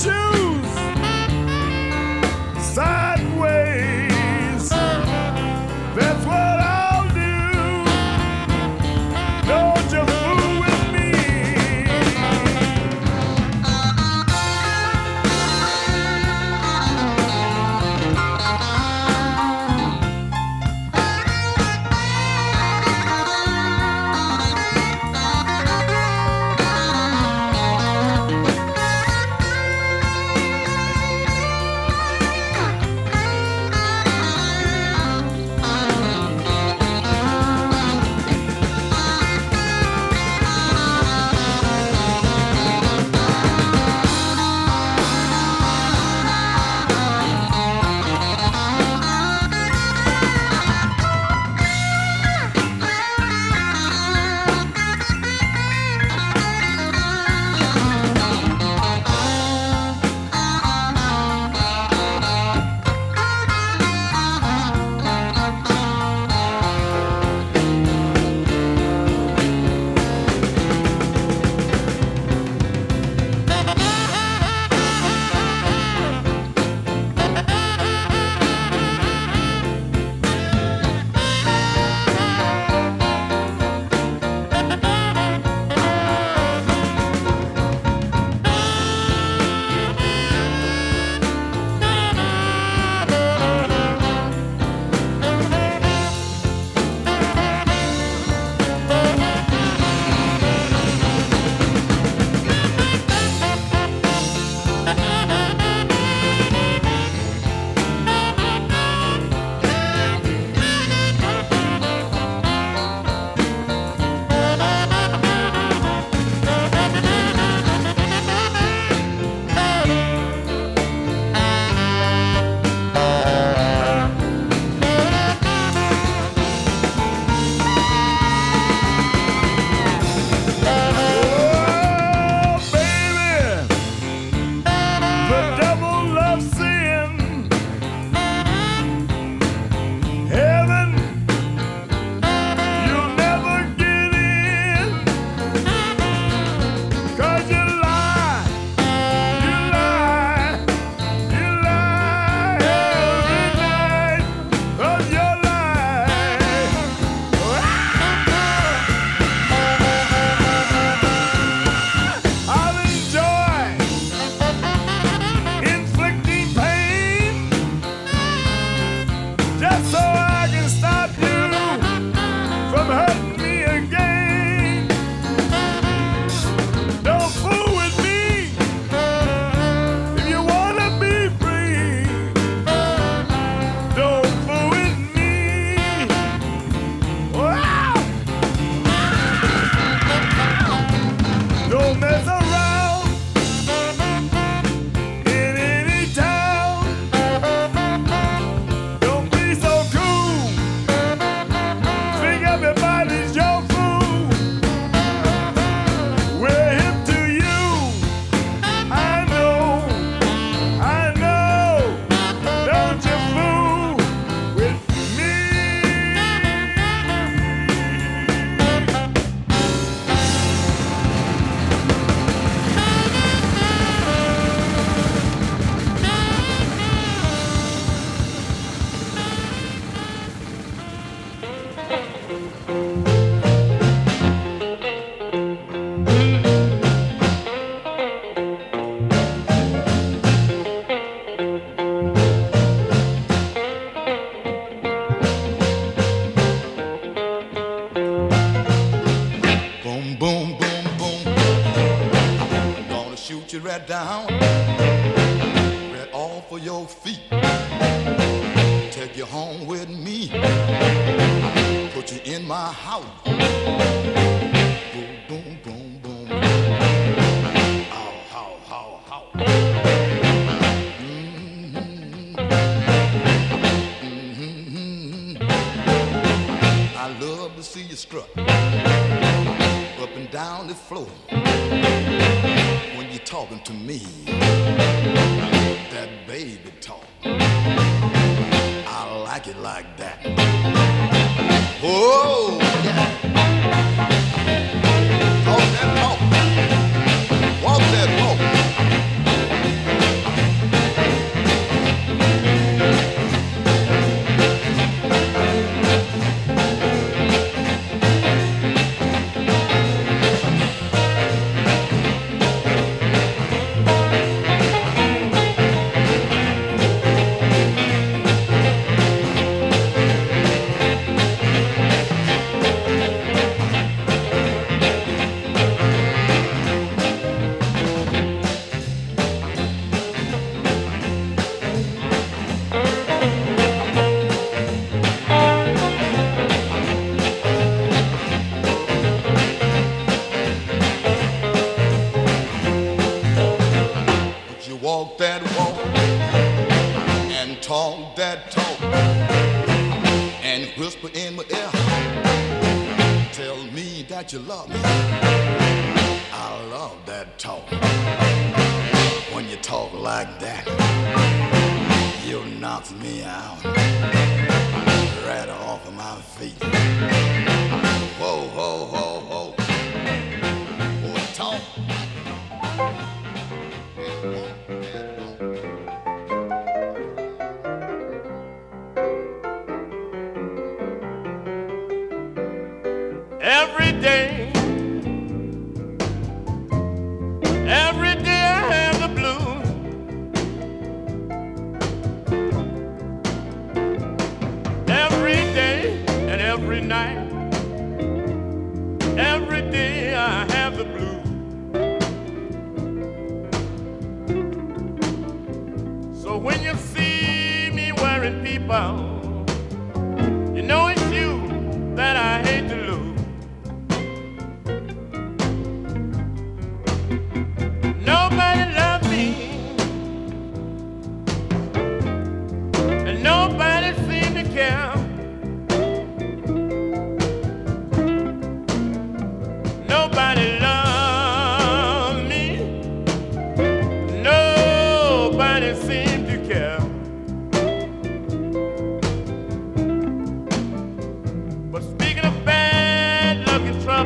Two.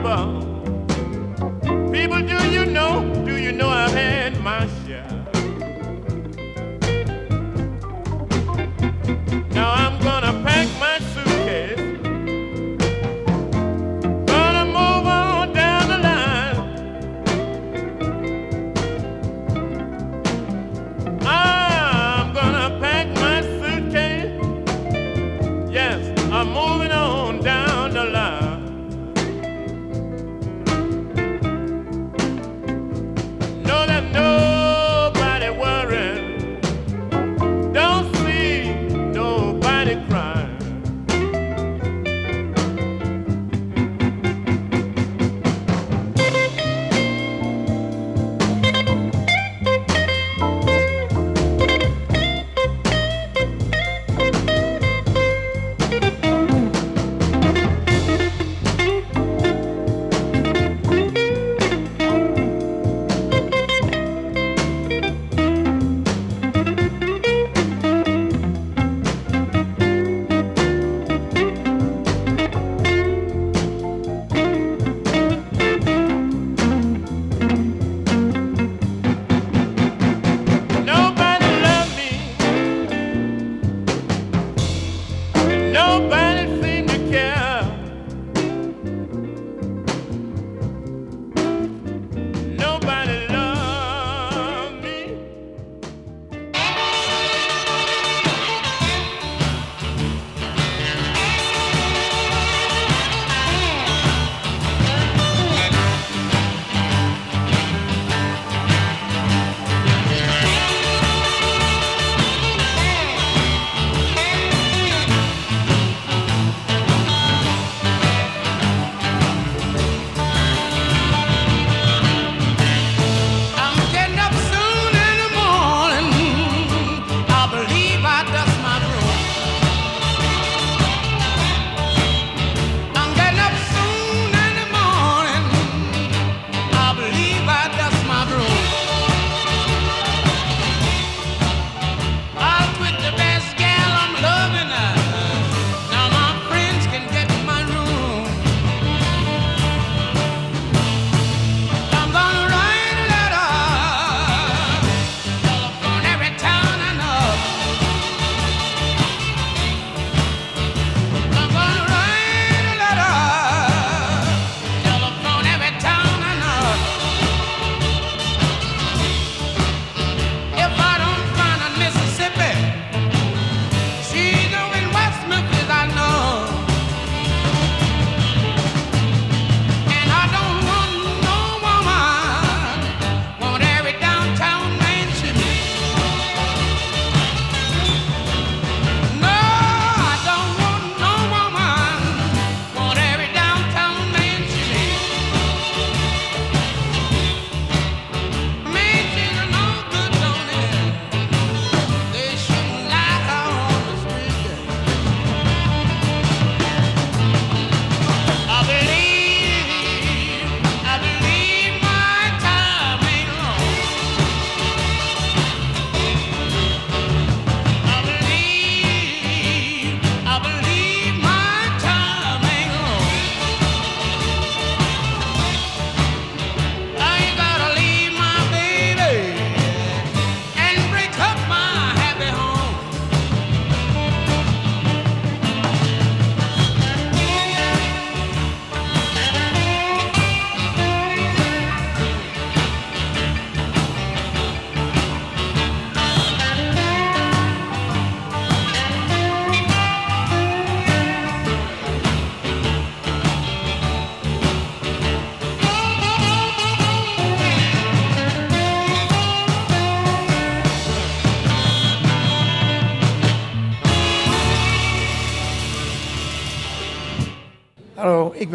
Luck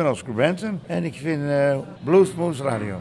Als Granton en ik vind Blues Bluesmoose Radio.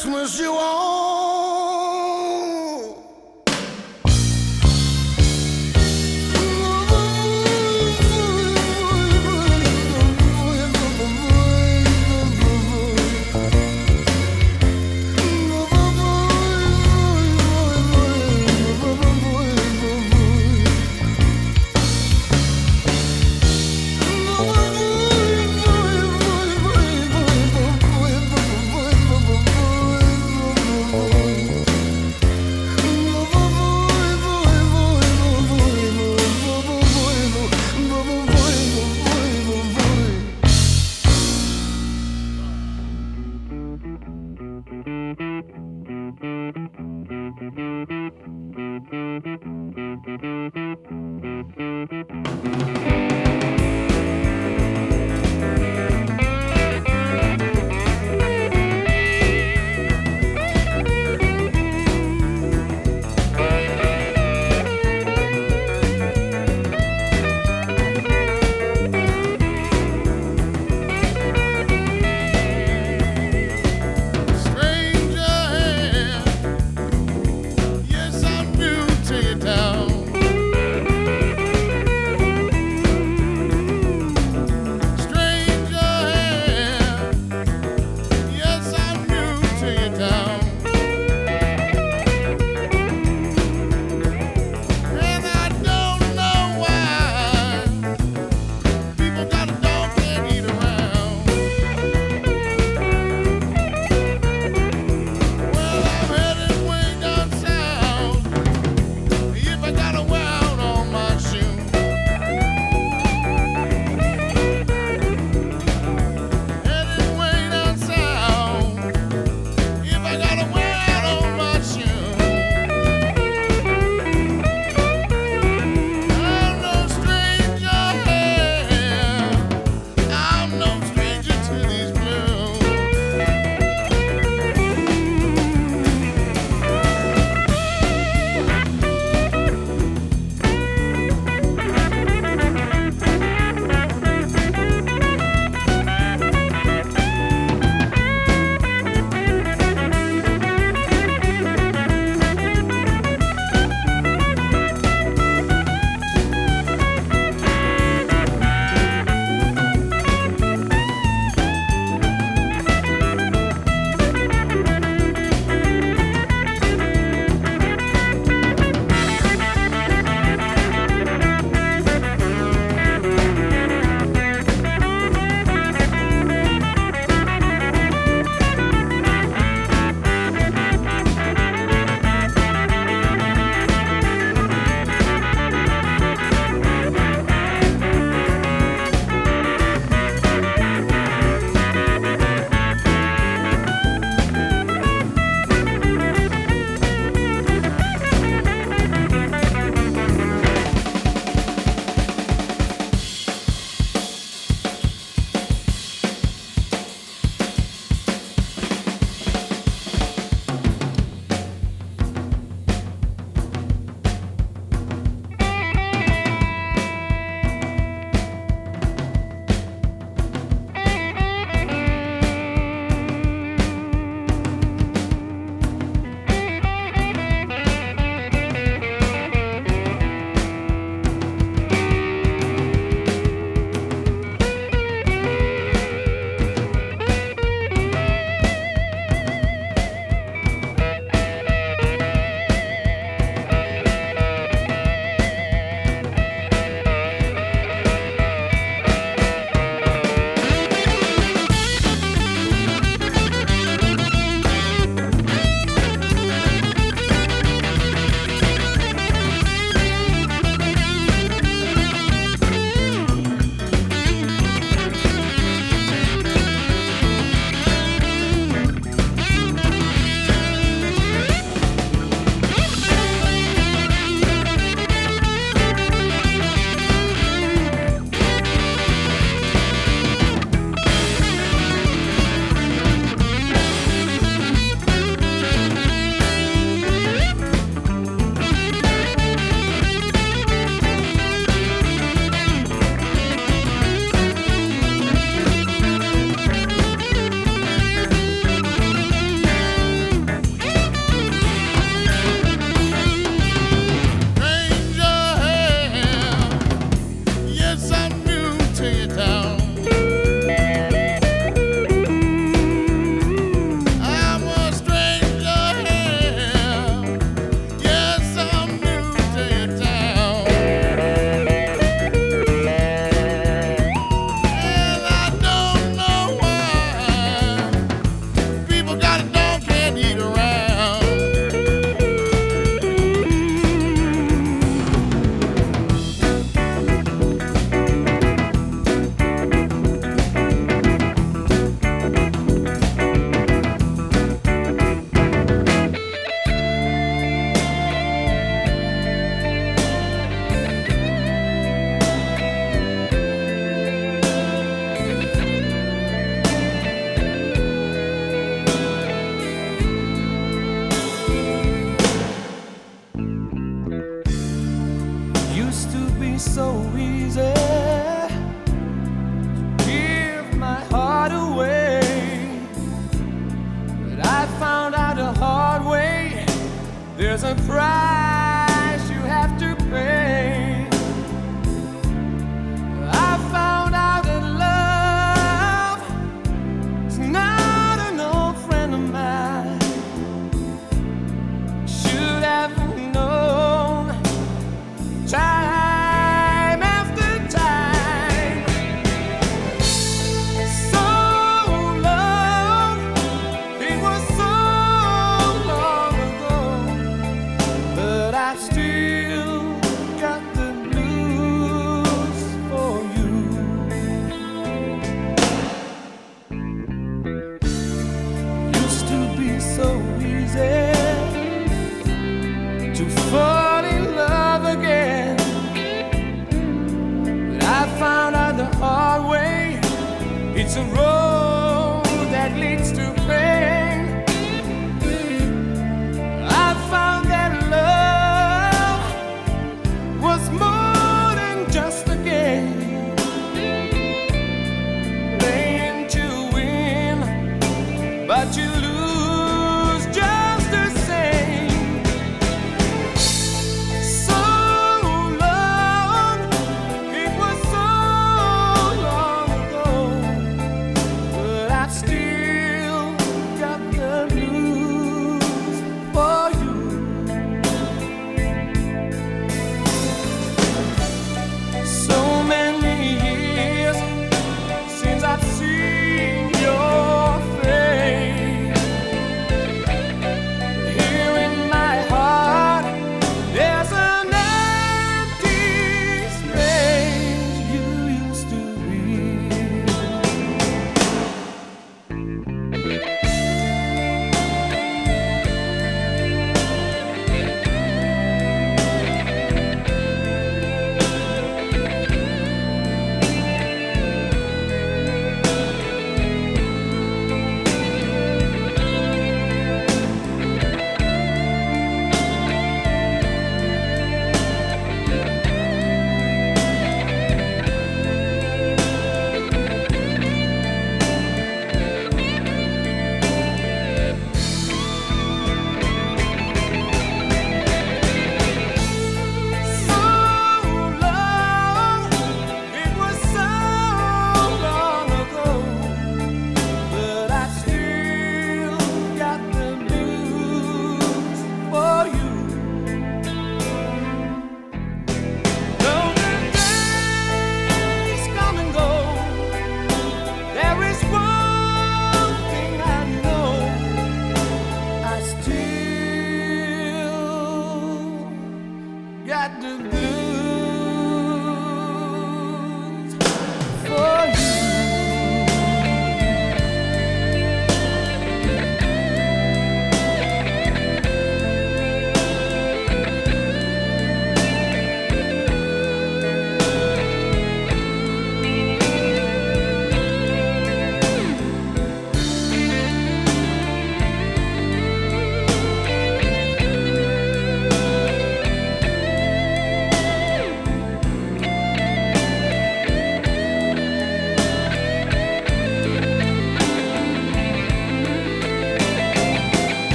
Christmas you are. The hard way. It's a road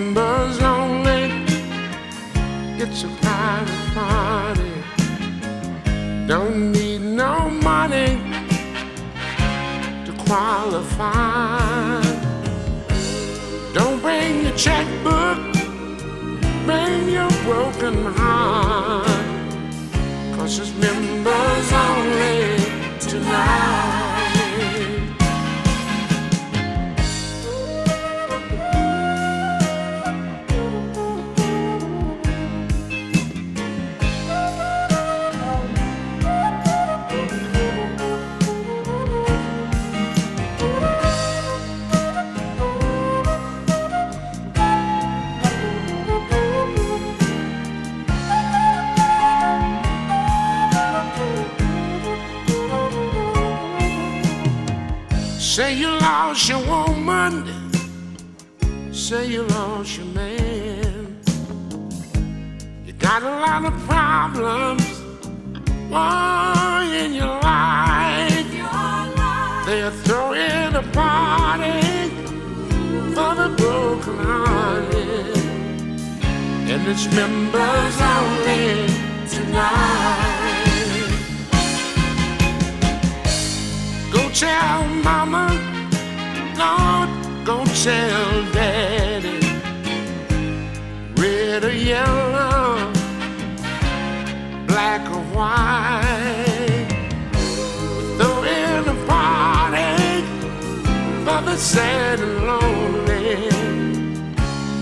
Members only. It's a private party. Don't need no money to qualify. Don't bring your checkbook, bring your broken heart. Cause it's members only tonight. Say you lost your woman, say you lost your man. You got a lot of problems oh, in your life. They're throwing a party for the broken hearted, and it's members only tonight. Tell mama, Lord, go tell daddy. Red or yellow, black or white. Throw in a party for the sad and lonely.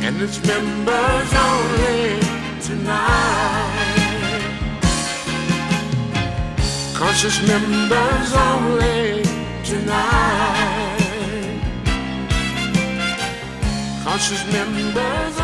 And it's members only tonight. Cause members only tonight. It's members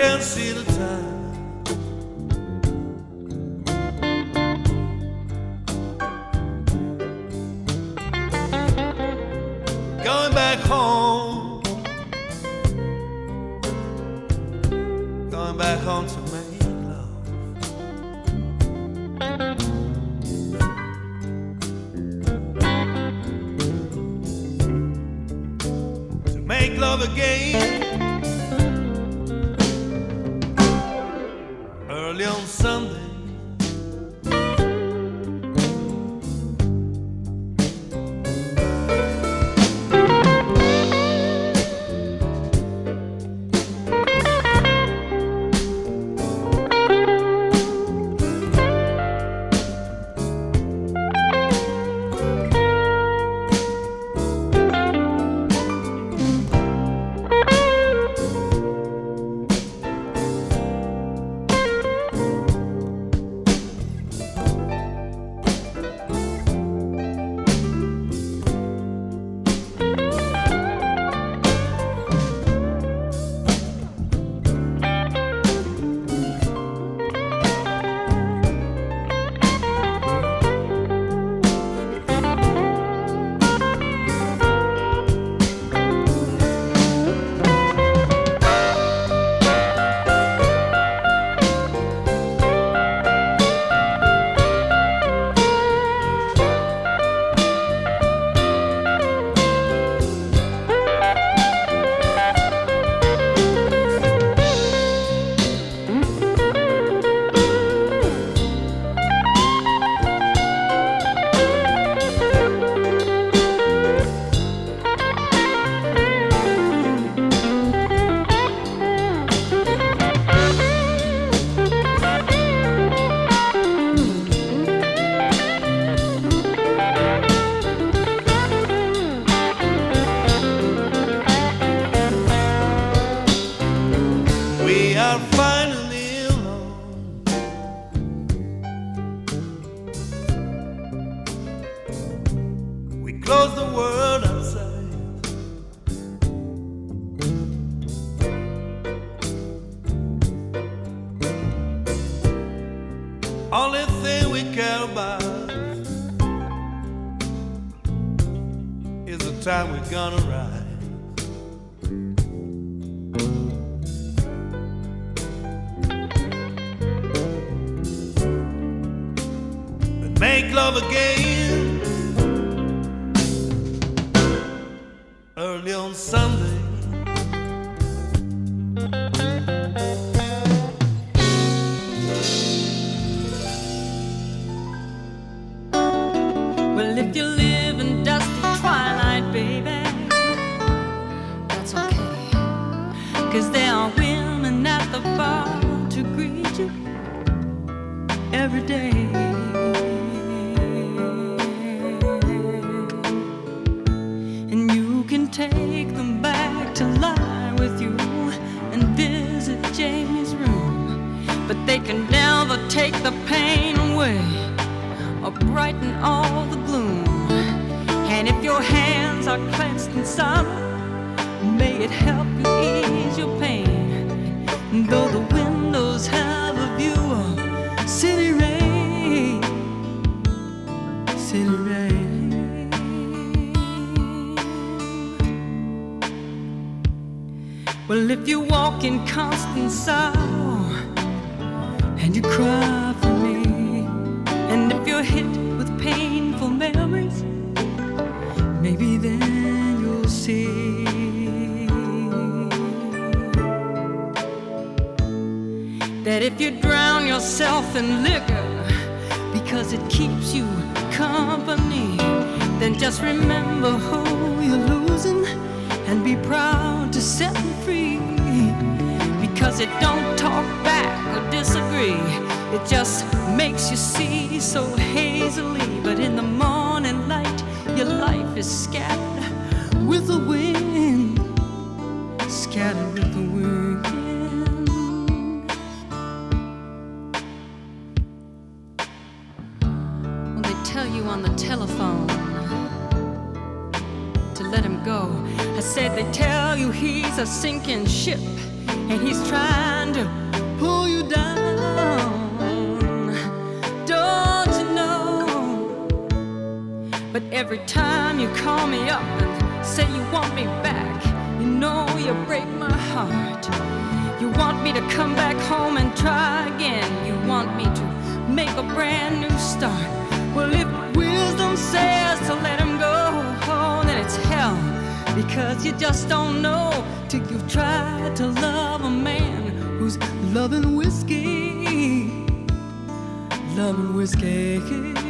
and I can't see the time. Brighten all the gloom. And if your hands are clenched in sorrow, may it help you ease your pain. Though the windows have a view of city rain, city rain. Well, if you walk in constant sorrow and you cry for me, and if you're hit memories, maybe then you'll see that if you drown yourself in liquor because it keeps you company, then just remember who you're losing and be proud to set them free because it don't talk back or disagree. It just makes you see so hazily. But in the morning light, your life is scattered with the wind, scattered with the wind. Well, they tell you on the telephone to let him go. I said they tell you he's a sinking ship and he's trying every time you call me up and say you want me back, you know you break my heart. You want me to come back home and try again. You want me to make a brand new start. Well, if wisdom says to let him go, oh, then it's hell. Because you just don't know till you've tried to love a man who's loving whiskey. Loving whiskey.